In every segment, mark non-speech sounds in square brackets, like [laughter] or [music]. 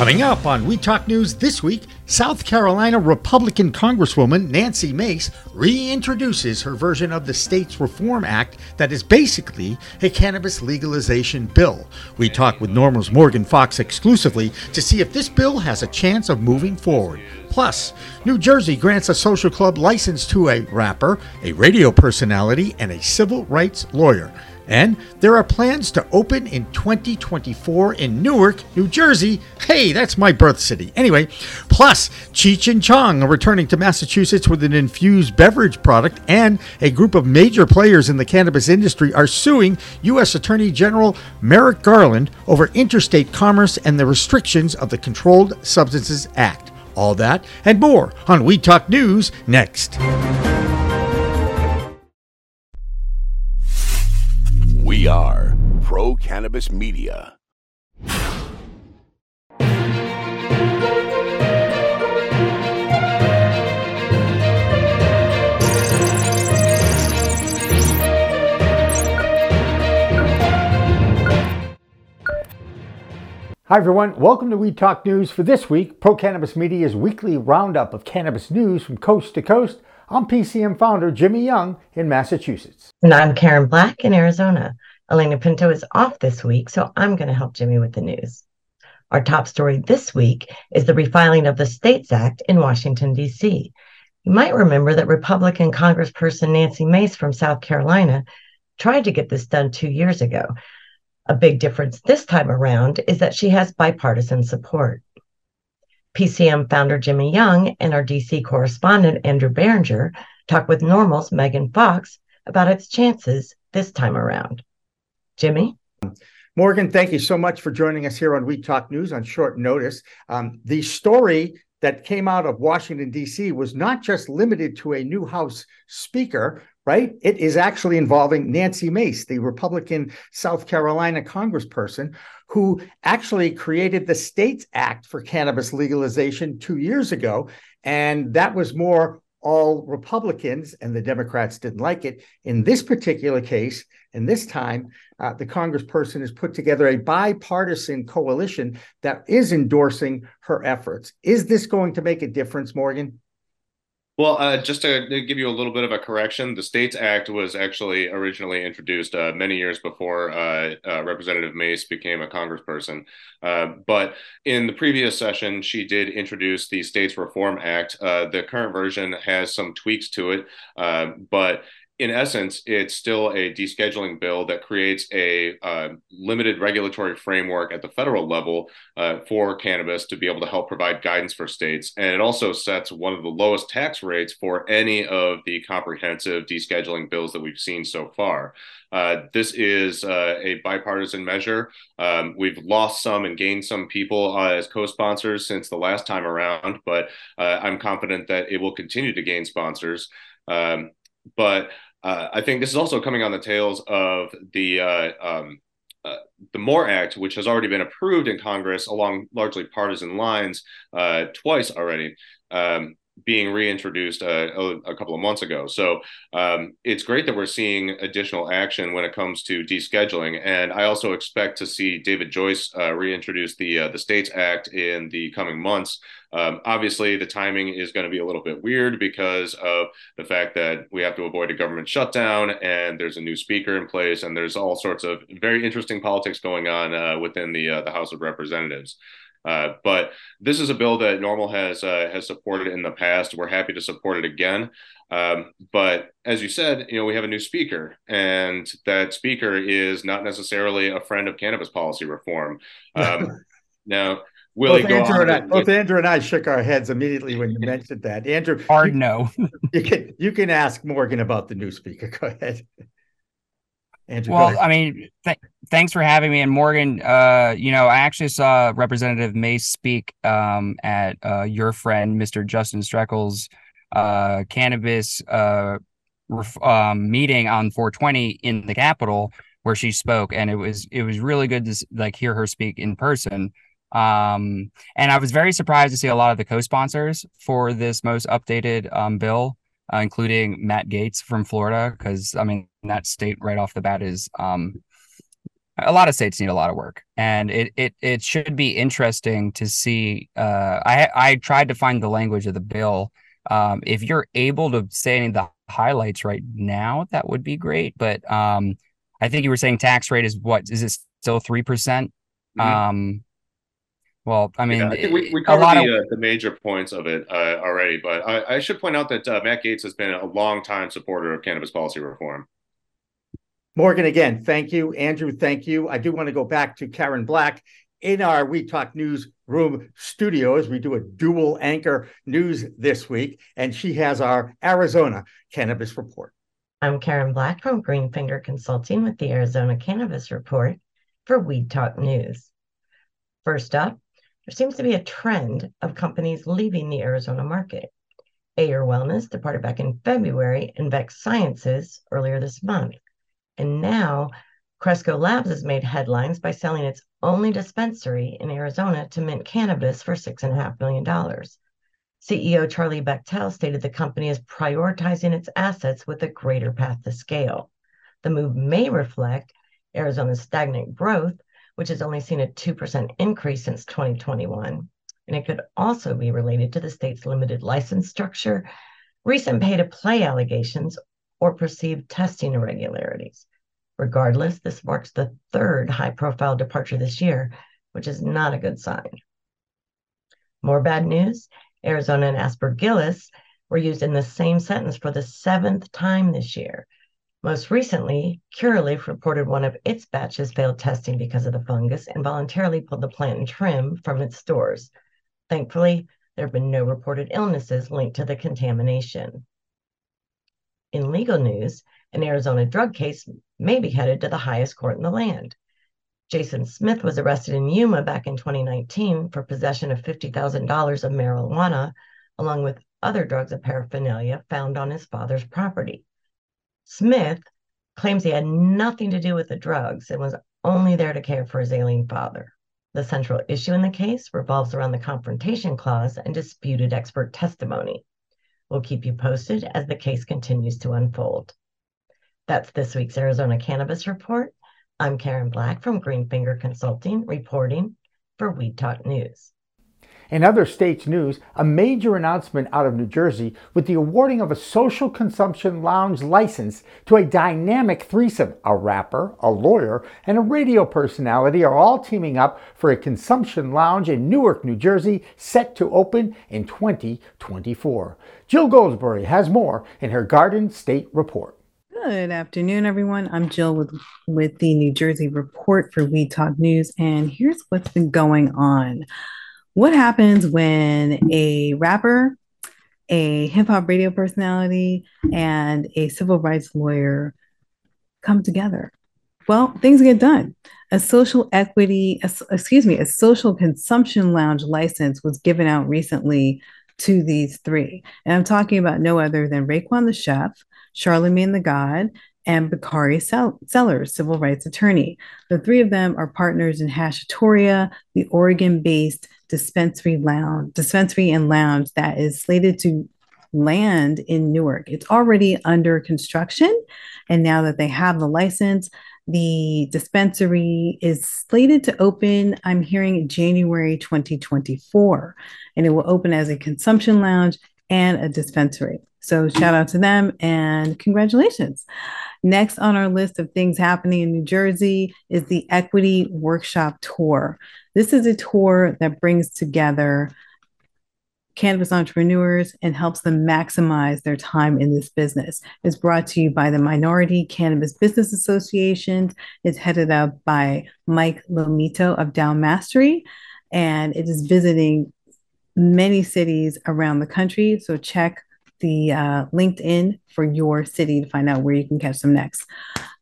Coming up on Weed Talk News this week, South Carolina Republican Congresswoman Nancy Mace reintroduces her version of the States Reform Act that is basically a cannabis legalization bill. We talk with NORML's Morgan Fox exclusively to see if this bill has a chance of moving forward. Plus, New Jersey grants a social club license to a rapper, a radio personality, and a civil rights lawyer. And there are plans to open in 2024 in Newark, New Jersey. Hey, that's my birth city. Anyway, plus Cheech and Chong are returning to Massachusetts with an infused beverage product, and a group of major players in the cannabis industry are suing U.S. Attorney General Merrick Garland over interstate commerce and the restrictions of the Controlled Substances Act. All that and more on Weed Talk News next. Pro Cannabis Media. Hi, everyone. Welcome to Weed Talk News for this week, Pro Cannabis Media's weekly roundup of cannabis news from coast to coast. I'm PCM founder Jimmy Young in Massachusetts. And I'm Karen Black in Arizona. Elena Pinto is off this week, so I'm going to help Jimmy with the news. Our top story this week is the refiling of the States Act in Washington, D.C. You might remember that Republican Congressperson Nancy Mace from South Carolina tried to get this done two years ago. A big difference this time around is that she has bipartisan support. PCM founder Jimmy Young and our DC correspondent Andrew Behringer talk with NORML's Morgan Fox about its chances this time around. Jimmy? Morgan, thank you so much for joining us here on Weed Talk News on short notice. Um, the story that came out of Washington, D.C. was not just limited to a new House Speaker, right? It is actually involving Nancy Mace, the Republican South Carolina congressperson, who actually created the States Act for cannabis legalization two years ago. And that was more all Republicans, and the Democrats didn't like it. In this particular case, and this time, uh, the congressperson has put together a bipartisan coalition that is endorsing her efforts. Is this going to make a difference, Morgan? Well, uh, just to, give you a little bit of a correction, the States Act was actually originally introduced uh, many years before uh, uh Representative Mace became a congressperson. Uh, but in the previous session, she did introduce the States Reform Act. Uh, the current version has some tweaks to it, but in essence, it's still a descheduling bill that creates a uh, limited regulatory framework at the federal level uh, for cannabis to be able to help provide guidance for states. And it also sets one of the lowest tax rates for any of the comprehensive descheduling bills that we've seen so far. Uh, this is uh, a bipartisan measure. Um, we've lost some and gained some people uh, as co sponsors since the last time around, but uh, I'm confident that it will continue to gain sponsors. Um, but uh, I think this is also coming on the tails of the uh, um, uh, the MORE Act, which has already been approved in Congress along largely partisan lines uh, twice already. Um, being reintroduced uh, a, a, couple of months ago. So um, it's great that we're seeing additional action when it comes to descheduling. And I also expect to see David Joyce uh, reintroduce the uh, the States Act in the coming months. Um, obviously, the timing is going to be a little bit weird because of the fact that we have to avoid a government shutdown and there's a new speaker in place and there's all sorts of very interesting politics going on uh, within the uh, the House of Representatives. Uh, but this is a bill that NORML has uh, has supported in the past. We're happy to support it again. Um, but as you said, you know we have a new speaker, and that speaker is not necessarily a friend of cannabis policy reform. Um, [laughs] now, will both Andrew, and I, both Andrew and I shook our heads immediately when you mentioned that. Andrew, hard you, no. [laughs] you can you can ask Morgan about the new speaker. [laughs] Go ahead. Andrew, well, I mean, th- thanks for having me. And Morgan, uh, you know, I actually saw Representative Mace speak um, at uh, your friend, Mr. Justin Strekal's uh, cannabis uh, ref- um, meeting on 420 in the Capitol, where she spoke, and it was it was really good to like hear her speak in person. Um, and I was very surprised to see a lot of the co-sponsors for this most updated um, bill uh, including Matt Gaetz from Florida, because I mean that state right off the bat is, um, a lot of states need a lot of work, and it it it should be interesting to see. Uh, I I tried to find the language of the bill. Um, if you're able to say any of the highlights right now, that would be great. But um, I think you were saying tax rate is what is it still three percent? Mm-hmm. Um, well, I mean, yeah, I we, we covered the, of... uh, the major points of it uh, already, but I, I, should point out that uh, Matt Gaetz has been a long time supporter of cannabis policy reform. Morgan, again, thank you. Andrew, thank you. I do want to go back to Karen Black in our Weed Talk Newsroom studios. We do a dual anchor news this week, and she has our Arizona Cannabis Report. I'm Karen Black from Greenfinger Consulting with the Arizona Cannabis Report for Weed Talk News. First up, there seems to be a trend of companies leaving the Arizona market. Ayr Wellness departed back in February and Vext Sciences earlier this month. And now Cresco Labs has made headlines by selling its only dispensary in Arizona to Mint Cannabis for $6.5 million. CEO Charlie Bachtell stated the company is prioritizing its assets with a greater path to scale. The move may reflect Arizona's stagnant growth, which has only seen a 2% increase since 2021. And it could also be related to the state's limited license structure, recent pay to play allegations, or perceived testing irregularities. Regardless, this marks the third high profile departure this year, which is not a good sign. More bad news Arizona and aspergillus were used in the same sentence for the seventh time this year. Most recently, Curaleaf reported one of its batches failed testing because of the fungus and voluntarily pulled the plant and trim from its stores. Thankfully, there have been no reported illnesses linked to the contamination. In legal news, an Arizona drug case may be headed to the highest court in the land. Jason Smith was arrested in Yuma back in 2019 for possession of $50,000 of marijuana, along with other drugs and paraphernalia found on his father's property. Smith claims he had nothing to do with the drugs and was only there to care for his ailing father. The central issue in the case revolves around the confrontation clause and disputed expert testimony. We'll keep you posted as the case continues to unfold. That's this week's Arizona Cannabis Report. I'm Karen Black from Greenfinger Consulting, reporting for Weed Talk News. In other states' news, a major announcement out of New Jersey with the awarding of a social consumption lounge license to a dynamic threesome. A rapper, a lawyer, and a radio personality are all teaming up for a consumption lounge in Newark, New Jersey, set to open in 2024. Jill Goldsberry has more in her Garden State Report. Good afternoon, everyone. I'm Jill with, with the New Jersey Report for Weed Talk News, and here's what's been going on. What happens when a rapper, a hip hop radio personality, and a civil rights lawyer come together? Well, things get done. A social equity, a, excuse me, a social consumption lounge license was given out recently to these three. And I'm talking about no other than Raekwon the Chef, Charlemagne the God, and Bakari Sellers, civil rights attorney. The three of them are partners in Hashatoria, the Oregon-based dispensary lounge, dispensary and lounge that is slated to land in Newark. It's already under construction, and now that they have the license, the dispensary is slated to open, I'm hearing January 2024, and it will open as a consumption lounge and a dispensary. So shout out to them and congratulations. Next on our list of things happening in New Jersey is the Equity Workshop Tour. This is a tour that brings together cannabis entrepreneurs and helps them maximize their time in this business. It's brought to you by the Minority Cannabis Business Association. It's headed up by Mike Lomito of Down Mastery, and it is visiting many cities around the country. So check the uh, LinkedIn for your city to find out where you can catch them next.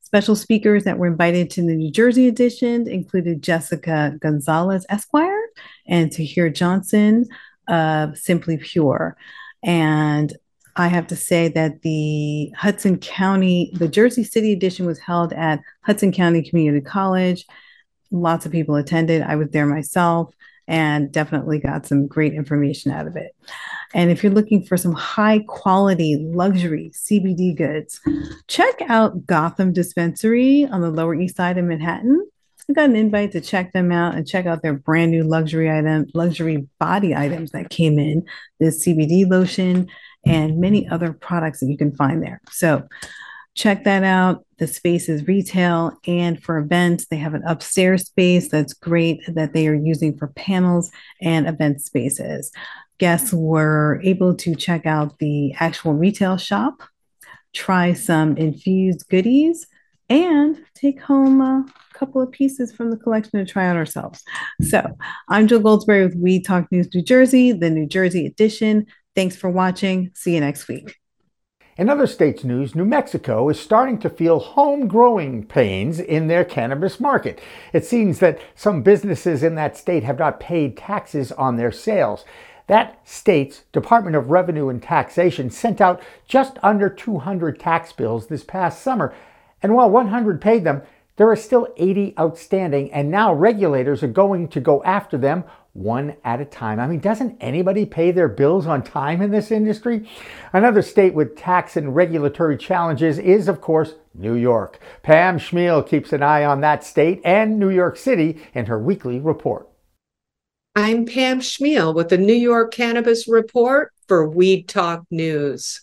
Special speakers that were invited to the New Jersey edition included Jessica Gonzalez Esquire and Tahir Johnson of Simply Pure. And I have to say that the Hudson County, the Jersey City edition was held at Hudson County Community College. Lots of people attended. I was there myself and definitely got some great information out of it. And if you're looking for some high quality luxury CBD goods, check out Gotham Dispensary on the Lower East Side of Manhattan. I got an invite to check them out and check out their brand new luxury item, luxury body items that came in. This CBD lotion and many other products that you can find there. So check that out. The space is retail and for events, they have an upstairs space that's great that they are using for panels and event spaces. Guests were able to check out the actual retail shop, try some infused goodies, and take home a couple of pieces from the collection to try out ourselves. So I'm Jill Goldsberry with Weed Talk News New Jersey, the New Jersey edition. Thanks for watching. See you next week. In other states' news, New Mexico is starting to feel home growing pains in their cannabis market. It seems that some businesses in that state have not paid taxes on their sales. That state's Department of Revenue and Taxation sent out just under 200 tax bills this past summer. And while 100 paid them, there are still 80 outstanding, and now regulators are going to go after them one at a time. I mean, doesn't anybody pay their bills on time in this industry? Another state with tax and regulatory challenges is, of course, New York. Pam Chmiel keeps an eye on that state and New York City in her weekly report. I'm Pam Chmiel with the New York Cannabis Report for Weed Talk News.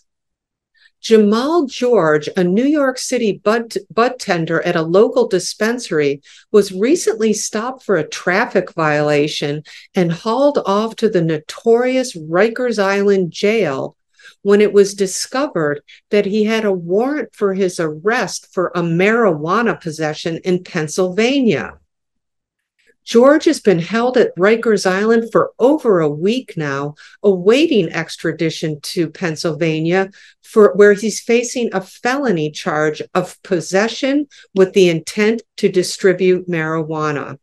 Jamal George, a New York City bud, tender at a local dispensary, was recently stopped for a traffic violation and hauled off to the notorious Rikers Island jail when it was discovered that he had a warrant for his arrest for a marijuana possession in Pennsylvania. George has been held at Rikers Island for over a week now, awaiting extradition to Pennsylvania for where he's facing a felony charge of possession with the intent to distribute marijuana.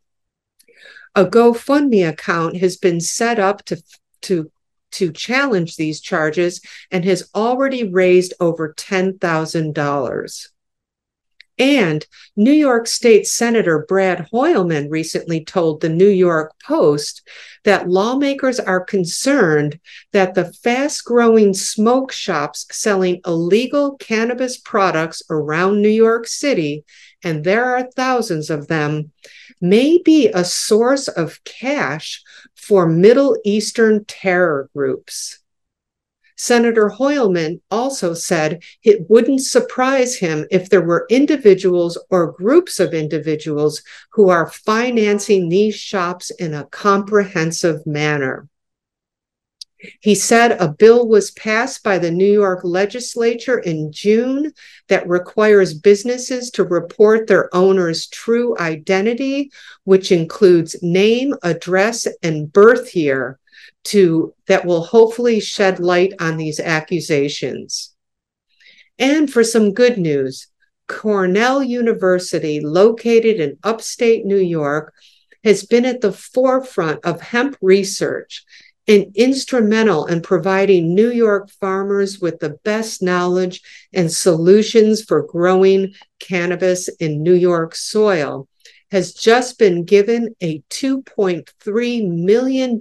A GoFundMe account has been set up to to to challenge these charges and has already raised over $10,000. And New York State Senator Brad Hoylman recently told the New York Post that lawmakers are concerned that the fast growing smoke shops selling illegal cannabis products around New York City, and there are thousands of them, may be a source of cash for Middle Eastern terror groups. Senator Hoylman also said it wouldn't surprise him if there were individuals or groups of individuals who are financing these shops in a comprehensive manner. He said a bill was passed by the New York legislature in June that requires businesses to report their owner's true identity, which includes name, address, and birth year to that will hopefully shed light on these accusations. And for some good news, Cornell University, located in upstate New York, has been at the forefront of hemp research and instrumental in providing New York farmers with the best knowledge and solutions for growing cannabis in New York soil has just been given a $2.3 million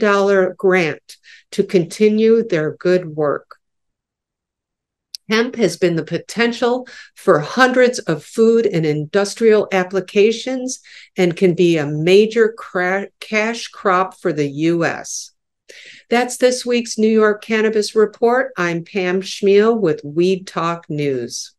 grant to continue their good work. Hemp has been the potential for hundreds of food and industrial applications and can be a major cra- cash crop for the U.S. That's this week's New York Cannabis Report. I'm Pam Chmiel with Weed Talk News.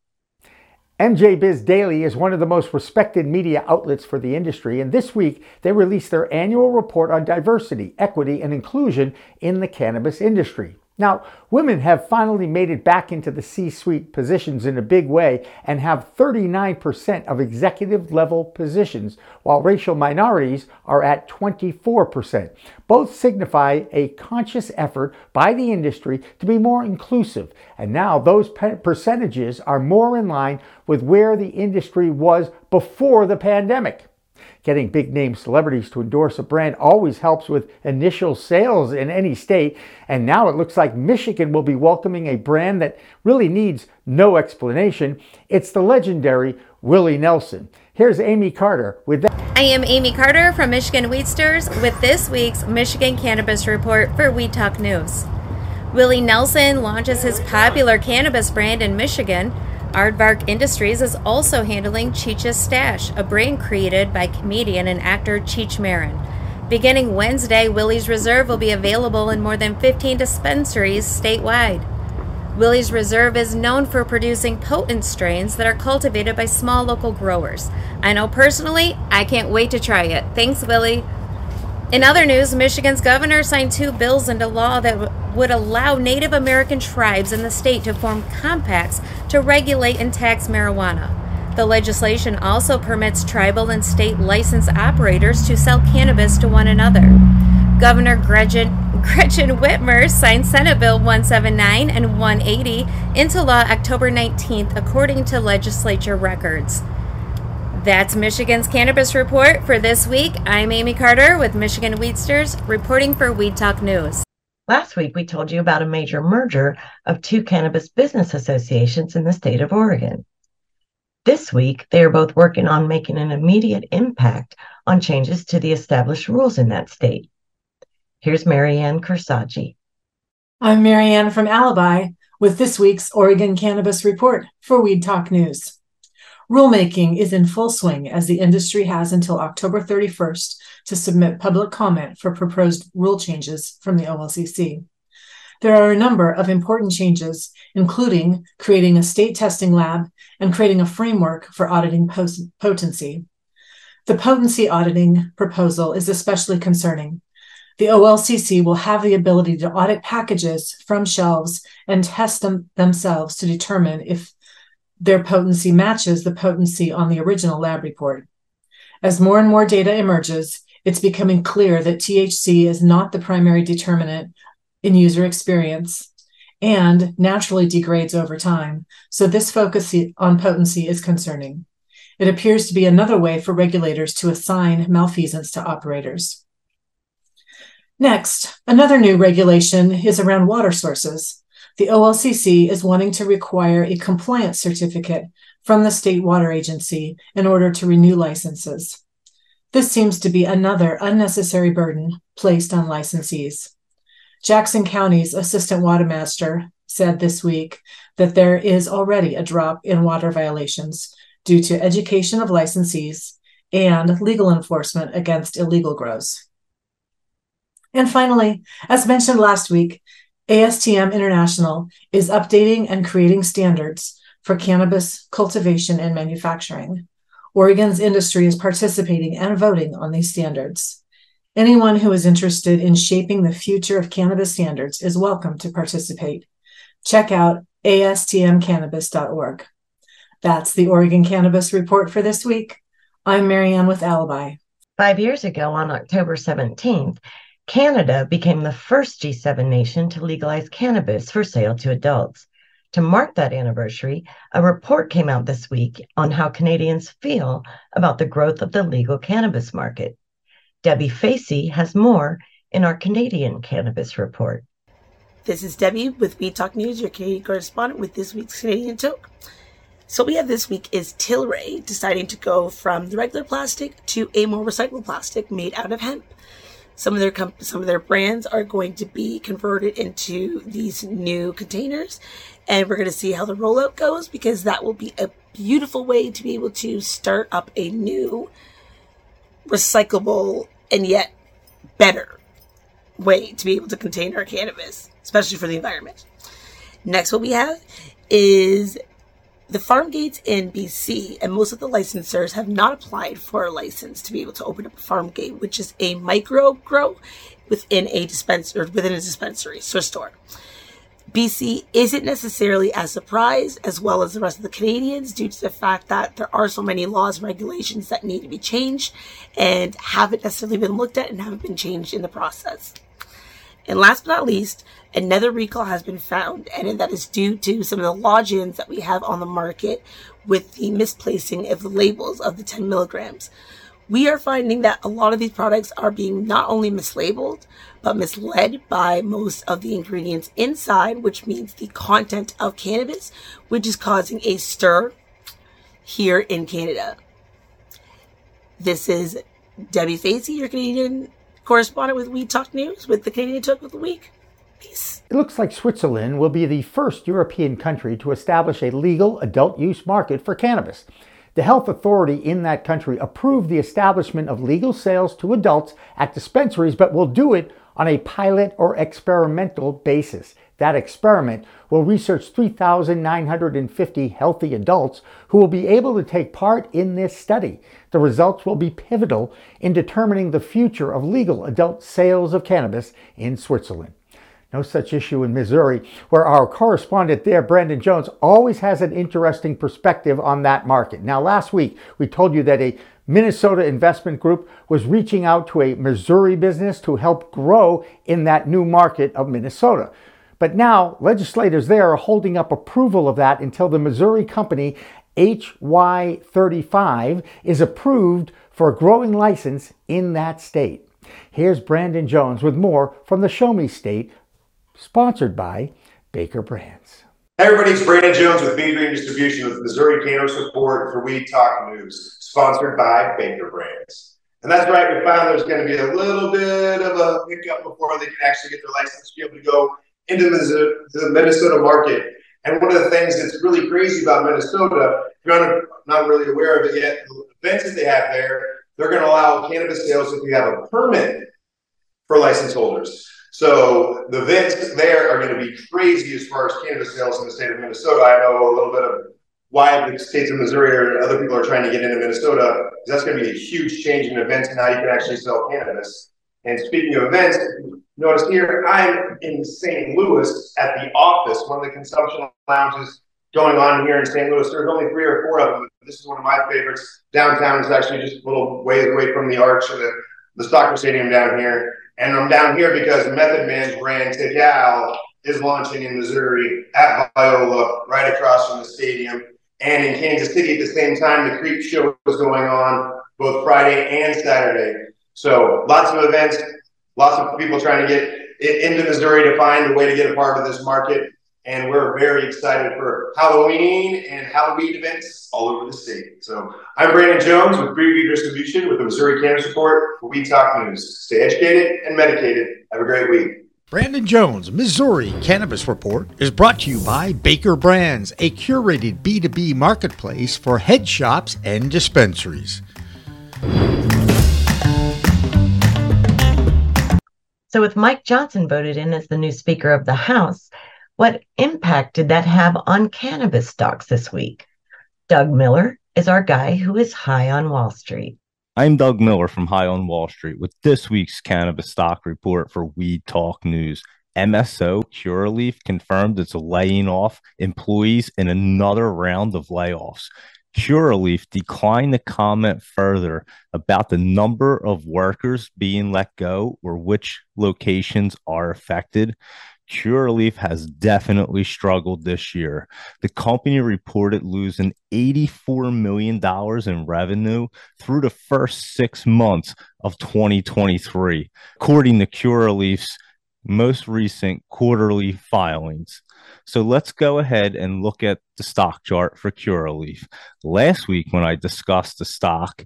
MJ Biz Daily is one of the most respected media outlets for the industry, and this week they released their annual report on diversity, equity, and inclusion in the cannabis industry. Now, women have finally made it back into the C suite positions in a big way and have 39% of executive level positions, while racial minorities are at 24%. Both signify a conscious effort by the industry to be more inclusive, and now those percentages are more in line with where the industry was before the pandemic. Getting big name celebrities to endorse a brand always helps with initial sales in any state. And now it looks like Michigan will be welcoming a brand that really needs no explanation. It's the legendary Willie Nelson. Here's Amie Carter with that. I am Amie Carter from Michigan Weedsters with this week's Michigan Cannabis Report for Weed Talk News. Willie Nelson launches his popular cannabis brand in Michigan Aardvark Industries is also handling Cheech's Stash, a brand created by comedian and actor Cheech Marin. Beginning Wednesday, Willie's Reserve will be available in more than 15 dispensaries statewide. Willie's Reserve is known for producing potent strains that are cultivated by small local growers. I know personally, I can't wait to try it. Thanks, Willie. In other news, Michigan's governor signed two bills into law that would allow Native American tribes in the state to form compacts to regulate and tax marijuana. The legislation also permits tribal and state licensed operators to sell cannabis to one another. Governor Gretchen, [laughs] Gretchen Whitmer signed Senate Bill 179 and 180 into law October 19th, according to legislature records. That's Michigan's Cannabis Report for this week. I'm Amie Carter with Michigan Weedsters, reporting for Weed Talk News. Last week, we told you about a major merger of two cannabis business associations in the state of Oregon. This week, they are both working on making an immediate impact on changes to the established rules in that state. Here's Marianne Cursetjee. I'm Marianne from Alibi with this week's Oregon Cannabis Report for Weed Talk News. Rulemaking is in full swing as the industry has until October 31st to submit public comment for proposed rule changes from the OLCC. There are a number of important changes, including creating a state testing lab and creating a framework for auditing potency. The potency auditing proposal is especially concerning the OLCC will have the ability to audit packages from shelves and test them themselves to determine if their potency matches the potency on the original lab report. As more and more data emerges, it's becoming clear that THC is not the primary determinant in user experience and naturally degrades over time. So, this focus on potency is concerning. It appears to be another way for regulators to assign malfeasance to operators. Next, another new regulation is around water sources. The OLCC is wanting to require a compliance certificate from the state water agency in order to renew licenses. This seems to be another unnecessary burden placed on licensees. Jackson County's assistant water master said this week that there is already a drop in water violations due to education of licensees and legal enforcement against illegal grows. And finally, as mentioned last week, ASTM International is updating and creating standards for cannabis cultivation and manufacturing. Oregon's industry is participating and voting on these standards. Anyone who is interested in shaping the future of cannabis standards is welcome to participate. Check out astmcannabis.org. That's the Oregon Cannabis Report for this week. I'm Marianne with Alibi. Five years ago, on October 17th, Canada became the first G7 nation to legalize cannabis for sale to adults. To mark that anniversary, a report came out this week on how Canadians feel about the growth of the legal cannabis market. Debi Facey has more in our Canadian cannabis report. This is Debi with Weed Talk News, your Canadian correspondent with this week's Canadian Toke. So what we have this week is Tilray deciding to go from the regular plastic to a more recyclable plastic made out of hemp. Some of their comp- some of their brands are going to be converted into these new containers, and we're going to see how the rollout goes because that will be a beautiful way to be able to start up a new recyclable and yet better way to be able to contain our cannabis, especially for the environment. Next, what we have is the farm gates in BC and most of the licensors have not applied for a license to be able to open up a farm gate, which is a micro grow within a dispenser within a dispensary, so a store. BC isn't necessarily as surprised as well as the rest of the Canadians due to the fact that there are so many laws and regulations that need to be changed and haven't necessarily been looked at and haven't been changed in the process. And last but not least, another recall has been found, and that is due to some of the logins that we have on the market with the misplacing of the labels of the 10 milligrams. We are finding that a lot of these products are being not only mislabeled, but misled by most of the ingredients inside, which means the content of cannabis, which is causing a stir here in Canada. This is Debi Facey, your Canadian correspondent with Weed Talk News with the Canadian Talk of the Week. It looks like Switzerland will be the first European country to establish a legal adult use market for cannabis. The health authority in that country approved the establishment of legal sales to adults at dispensaries, but will do it on a pilot or experimental basis. That experiment will research 3,950 healthy adults who will be able to take part in this study. The results will be pivotal in determining the future of legal adult sales of cannabis in Switzerland. No such issue in Missouri, where our correspondent there, Brandon Jones, always has an interesting perspective on that market. Now, last week, we told you that a Minnesota investment group was reaching out to a Missouri business to help grow in that new market of Minnesota. But now, legislators there are holding up approval of that until the Missouri company HY35 is approved for a growing license in that state. Here's Brandon Jones with more from the Show Me State sponsored by Baker Brands. Hey everybody, it's Brandon Jones with Mean Green Distribution with Missouri Cannabis Support for Weed Talk News, sponsored by Baker Brands. And that's right, we found there's going to be a little bit of a hiccup before they can actually get their license to be able to go into the Minnesota market. And one of the things that's really crazy about Minnesota, if you're not really aware of it yet, the events that they have there, they're going to allow cannabis sales if you have a permit for license holders. So the events there are going to be crazy as far as cannabis sales in the state of Minnesota. I know a little bit of why the states of Missouri or other people are trying to get into Minnesota. That's going to be a huge change in events and how you can actually sell cannabis. And speaking of events, notice here I'm in St. Louis at the office, one of the consumption lounges going on here in St. Louis. There's only three or four of them. This is one of my favorites. Downtown is actually just a little ways away from the arch of the, the soccer stadium down here. And I'm down here because Method Man's brand Tical is launching in Missouri at Viola, right across from the stadium. And in Kansas City at the same time, the Creep Show was going on both Friday and Saturday. So lots of events, lots of people trying to get into Missouri to find a way to get a part of this market. And we're very excited for Halloween and Halloween events all over the state. So I'm Brandon Jones with Preview Distribution with the Missouri Cannabis Report for Weed Talk News. Stay educated and medicated. Have a great week. Brandon Jones, Missouri Cannabis Report, is brought to you by Baker Brands, a curated B2B marketplace for head shops and dispensaries. So, with Mike Johnson voted in as the new Speaker of the House, what impact did that have on cannabis stocks this week? Doug Miller is our guy who is high on Wall Street. I'm Doug Miller from High on Wall Street with this week's cannabis stock report for Weed Talk News. MSO Curaleaf confirmed it's laying off employees in another round of layoffs. Curaleaf declined to comment further about the number of workers being let go or which locations are affected. Curaleaf has definitely struggled this year. The company reported losing $84 million in revenue through the first six months of 2023, according to Curaleaf's most recent quarterly filings. So let's go ahead and look at the stock chart for Curaleaf. Last week, when I discussed the stock,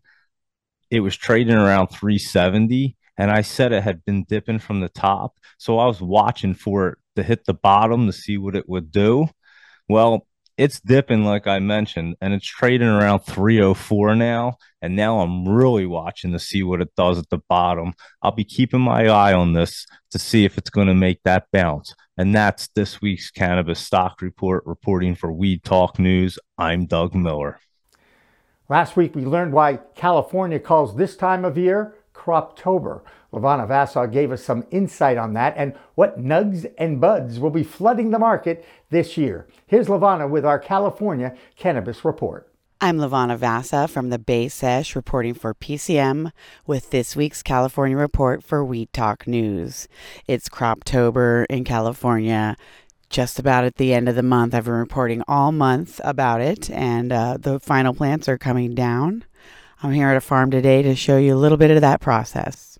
it was trading around 370 and I said it had been dipping from the top. So I was watching for it to hit the bottom to see what it would do. Well, it's dipping like I mentioned, and it's trading around 304 now. And now I'm really watching to see what it does at the bottom. I'll be keeping my eye on this to see if it's going to make that bounce. And that's this week's cannabis stock report reporting for Weed Talk News. I'm Doug Miller. Last week we learned why California calls this time of year Croptober. LeVanna Vassau gave us some insight on that and what nugs and buds will be flooding the market this year. Here's LeVanna with our California Cannabis Report. I'm LeVanna Vassau from the Bay Sesh reporting for PCM with this week's California report for Weed Talk News. It's Croptober in California. Just about at the end of the month. I've been reporting all month about it, and uh, the final plants are coming down. I'm here at a farm today to show you a little bit of that process.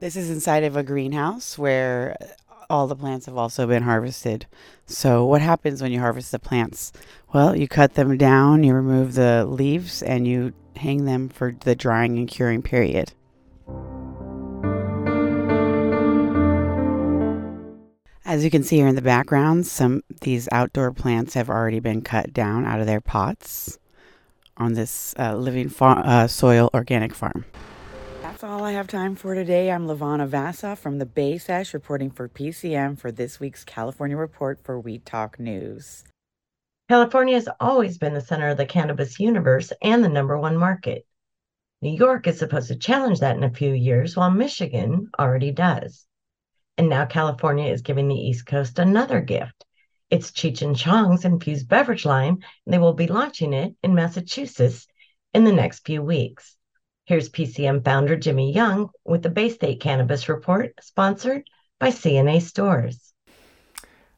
This is inside of a greenhouse where all the plants have also been harvested. So, what happens when you harvest the plants? Well, you cut them down, you remove the leaves, and you hang them for the drying and curing period. As you can see here in the background, some these outdoor plants have already been cut down out of their pots on this uh, living uh, soil organic farm. That's all I have time for today. I'm LeVanna Vassau from the Bay Sesh reporting for PCM for this week's California Report for Weed Talk News. California has always been the center of the cannabis universe and the number one market. New York is supposed to challenge that in a few years, while Michigan already does. And now California is giving the East Coast another gift. It's Cheech and Chong's infused beverage line, and they will be launching it in Massachusetts in the next few weeks. Here's PCM founder Jimmy Young with the Bay State Cannabis Report, sponsored by CNA Stores.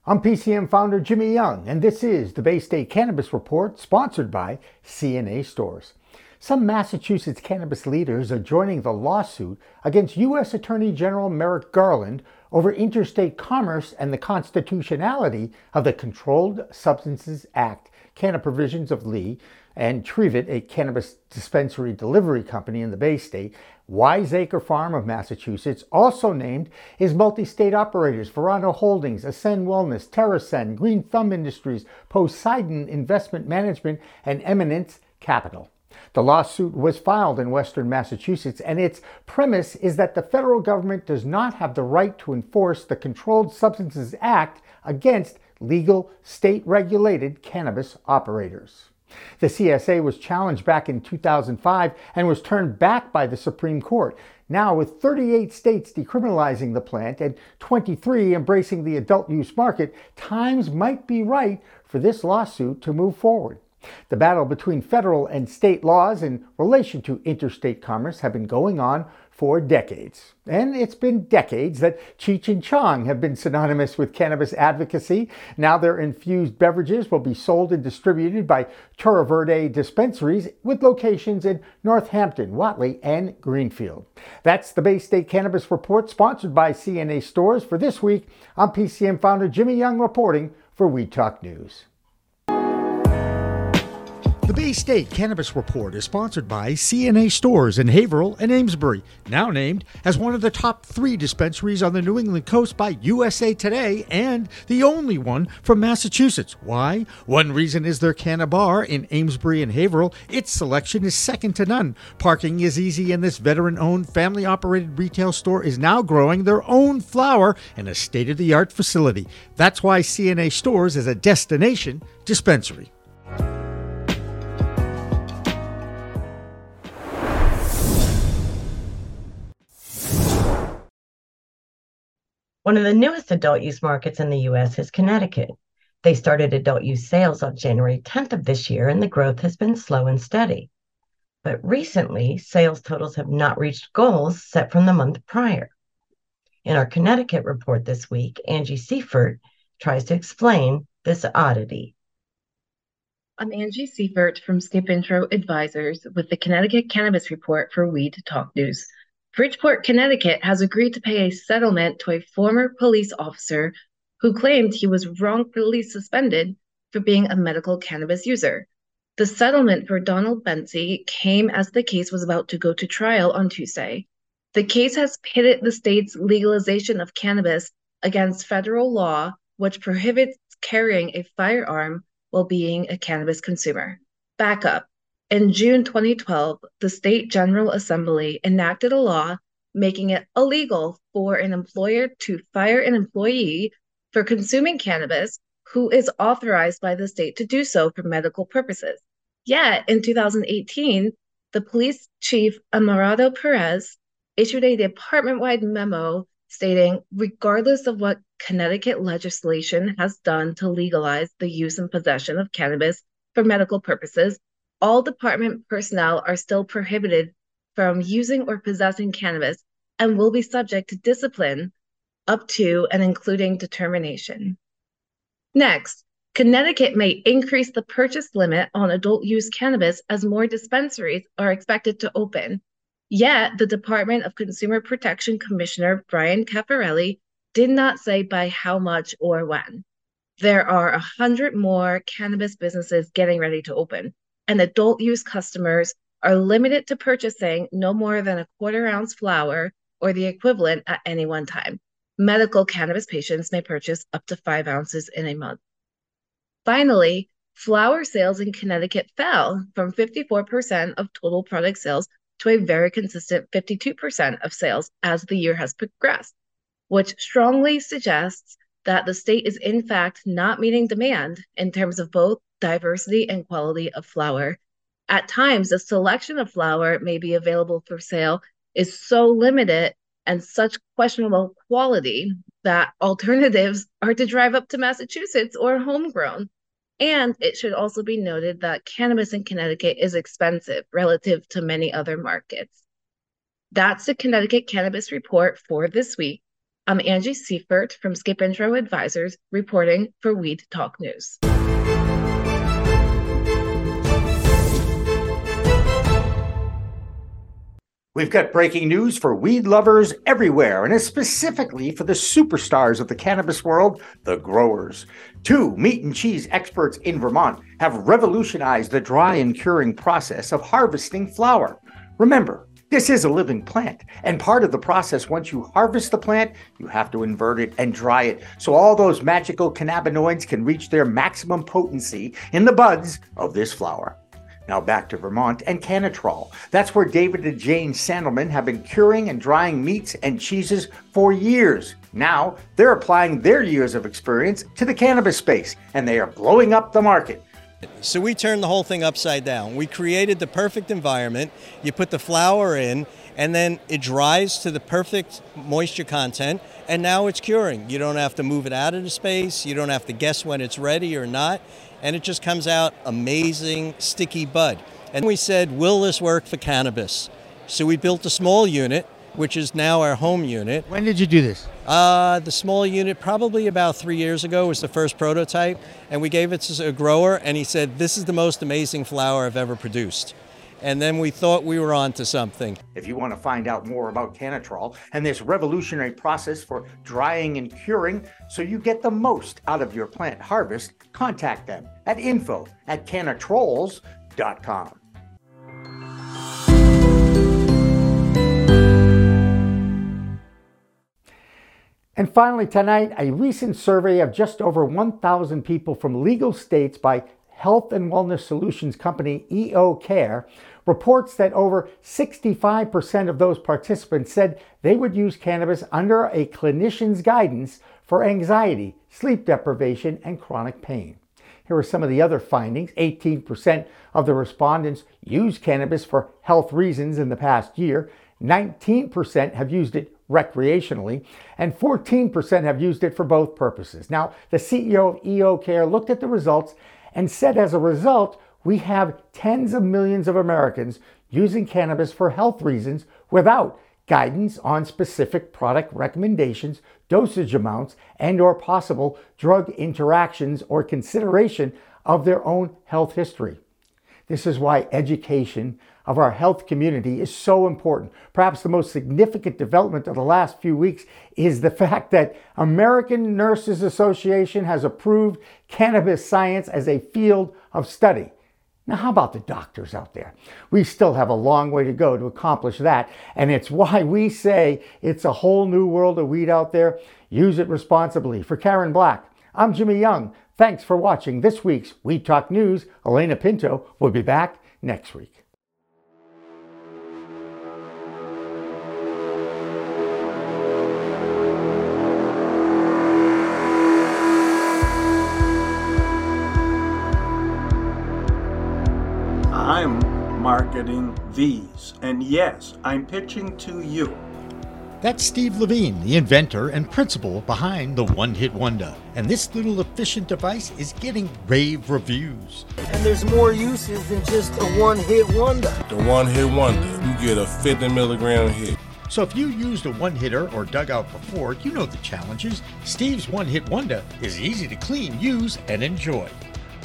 I'm PCM founder Jimmy Young, and this is the Bay State Cannabis Report, sponsored by CNA Stores. Some Massachusetts cannabis leaders are joining the lawsuit against U.S. Attorney General Merrick Garland over interstate commerce and the constitutionality of the Controlled Substances Act, Canna Provisions of Lee, and Trivit, a cannabis dispensary delivery company in the Bay State. Wiseacre Farm of Massachusetts, also named, is multi state operators Verano Holdings, Ascend Wellness, TerrAscend, Green Thumb Industries, Poseidon Investment Management, and Eminence Capital. The lawsuit was filed in Western Massachusetts, and its premise is that the federal government does not have the right to enforce the Controlled Substances Act against legal, state regulated cannabis operators. The CSA was challenged back in 2005 and was turned back by the Supreme Court. Now, with 38 states decriminalizing the plant and 23 embracing the adult use market, times might be right for this lawsuit to move forward. The battle between federal and state laws in relation to interstate commerce have been going on for decades. And it's been decades that Cheech and Chong have been synonymous with cannabis advocacy. Now their infused beverages will be sold and distributed by Terra Verde dispensaries with locations in Northampton, Whately, and Greenfield. That's the Bay State Cannabis Report sponsored by CNA Stores. For this week, I'm PCM founder Jimmy Young reporting for Weed Talk News. The Bay State Cannabis Report is sponsored by CNA Stores in Haverhill and Amesbury, now named as one of the top three dispensaries on the New England coast by USA Today and the only one from Massachusetts. Why? One reason is their canna bar in Amesbury and Haverhill. Its selection is second to none. Parking is easy, and this veteran owned, family operated retail store is now growing their own flower in a state of the art facility. That's why CNA Stores is a destination dispensary. One of the newest adult use markets in the US is Connecticut. They started adult use sales on January 10th of this year, and the growth has been slow and steady. But recently, sales totals have not reached goals set from the month prior. In our Connecticut report this week, Angie Seifert tries to explain this oddity. I'm Angie Seifert from Skip Intro Advisors with the Connecticut Cannabis Report for Weed Talk News. Bridgeport, Connecticut has agreed to pay a settlement to a former police officer who claimed he was wrongfully suspended for being a medical cannabis user. The settlement for Donald Bency came as the case was about to go to trial on Tuesday. The case has pitted the state's legalization of cannabis against federal law, which prohibits carrying a firearm while being a cannabis consumer. Backup in June 2012, the State General Assembly enacted a law making it illegal for an employer to fire an employee for consuming cannabis who is authorized by the state to do so for medical purposes. Yet in 2018, the police chief Armando Perez issued a department wide memo stating regardless of what Connecticut legislation has done to legalize the use and possession of cannabis for medical purposes, all department personnel are still prohibited from using or possessing cannabis and will be subject to discipline up to and including determination. Next, Connecticut may increase the purchase limit on adult use cannabis as more dispensaries are expected to open. Yet, the Department of Consumer Protection Commissioner Bryan Cafferelli did not say by how much or when. There are a hundred more cannabis businesses getting ready to open, and adult use customers are limited to purchasing no more than a quarter ounce flower or the equivalent at any one time. Medical cannabis patients may purchase up to five ounces in a month. Finally, flower sales in Connecticut fell from 54% of total product sales to a very consistent 52% of sales as the year has progressed, which strongly suggests that the state is in fact not meeting demand in terms of both diversity and quality of flower. At times, the selection of flower may be available for sale is so limited and such questionable quality that alternatives are to drive up to Massachusetts or homegrown. And it should also be noted that cannabis in Connecticut is expensive relative to many other markets. That's the Connecticut Cannabis Report for this week. I'm Angie Seifert from Skip Intro Advisors reporting for Weed Talk News. We've got breaking news for weed lovers everywhere, and it's specifically for the superstars of the cannabis world, the growers. Two meat and cheese experts in Vermont have revolutionized the dry and curing process of harvesting flower. Remember, this is a living plant, and part of the process once you harvest the plant, you have to invert it and dry it so all those magical cannabinoids can reach their maximum potency in the buds of this flower. Now back to Vermont and Cannatrol. That's where David and Jane Sandelman have been curing and drying meats and cheeses for years. Now they're applying their years of experience to the cannabis space, and they are blowing up the market. So we turned the whole thing upside down. We created the perfect environment. You put the flower in, and then it dries to the perfect moisture content, and now it's curing. You don't have to move it out of the space. You don't have to guess when it's ready or not and it just comes out amazing sticky bud. And we said, will this work for cannabis? So we built a small unit, which is now our home unit. When did you do this? Uh, the small unit, probably about three years ago, was the first prototype, and we gave it to a grower, and he said, "This is the most amazing flower I've ever produced." And then we thought we were on to something. If you want to find out more about Cannatrol and this revolutionary process for drying and curing so you get the most out of your plant harvest, contact them at info at cannatrols.com. And finally, tonight, a recent survey of just over 1,000 people from legal states by health and wellness solutions company EO Care reports that over 65% of those participants said they would use cannabis under a clinician's guidance for anxiety, sleep deprivation, and chronic pain. Here are some of the other findings 18% of the respondents used cannabis for health reasons in the past year, 19% have used it recreationally, and 14% have used it for both purposes. Now, the CEO of EO Care looked at the results and said as a result, we have tens of millions of Americans using cannabis for health reasons without guidance on specific product recommendations, dosage amounts, and or possible drug interactions or consideration of their own health history. This is why education of our health community is so important. Perhaps the most significant development of the last few weeks is the [laughs] fact that American Nurses Association has approved cannabis science as a field of study. Now, how about the doctors out there? We still have a long way to go to accomplish that, and it's [laughs] why we say it's a whole new world of weed out there. Use it responsibly. For Karen Black, I'm Jimmy Young. Thanks for watching this week's Weed Talk News. Elena Pinto will be back next week. I'm marketing these. And yes, I'm pitching to you. That's Steve Levine, the inventor and principal behind the One Hit Wonder. And this little efficient device is getting rave reviews. And there's more uses than just a one hit wonder. The One Hit Wonder, you get a 50 milligram hit. So if you used a one hitter or dugout before, you know the challenges. Steve's One Hit Wonder is easy to clean, use, and enjoy.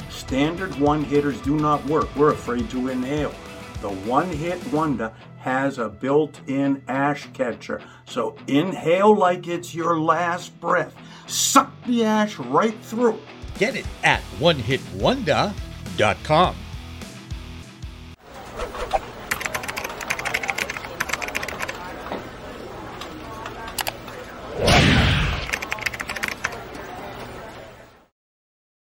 Standard one hitters do not work. We're afraid to inhale. The One Hit Wonder has a built in ash catcher. So inhale like it's your last breath. Suck the ash right through. Get it at onehitwonder.com.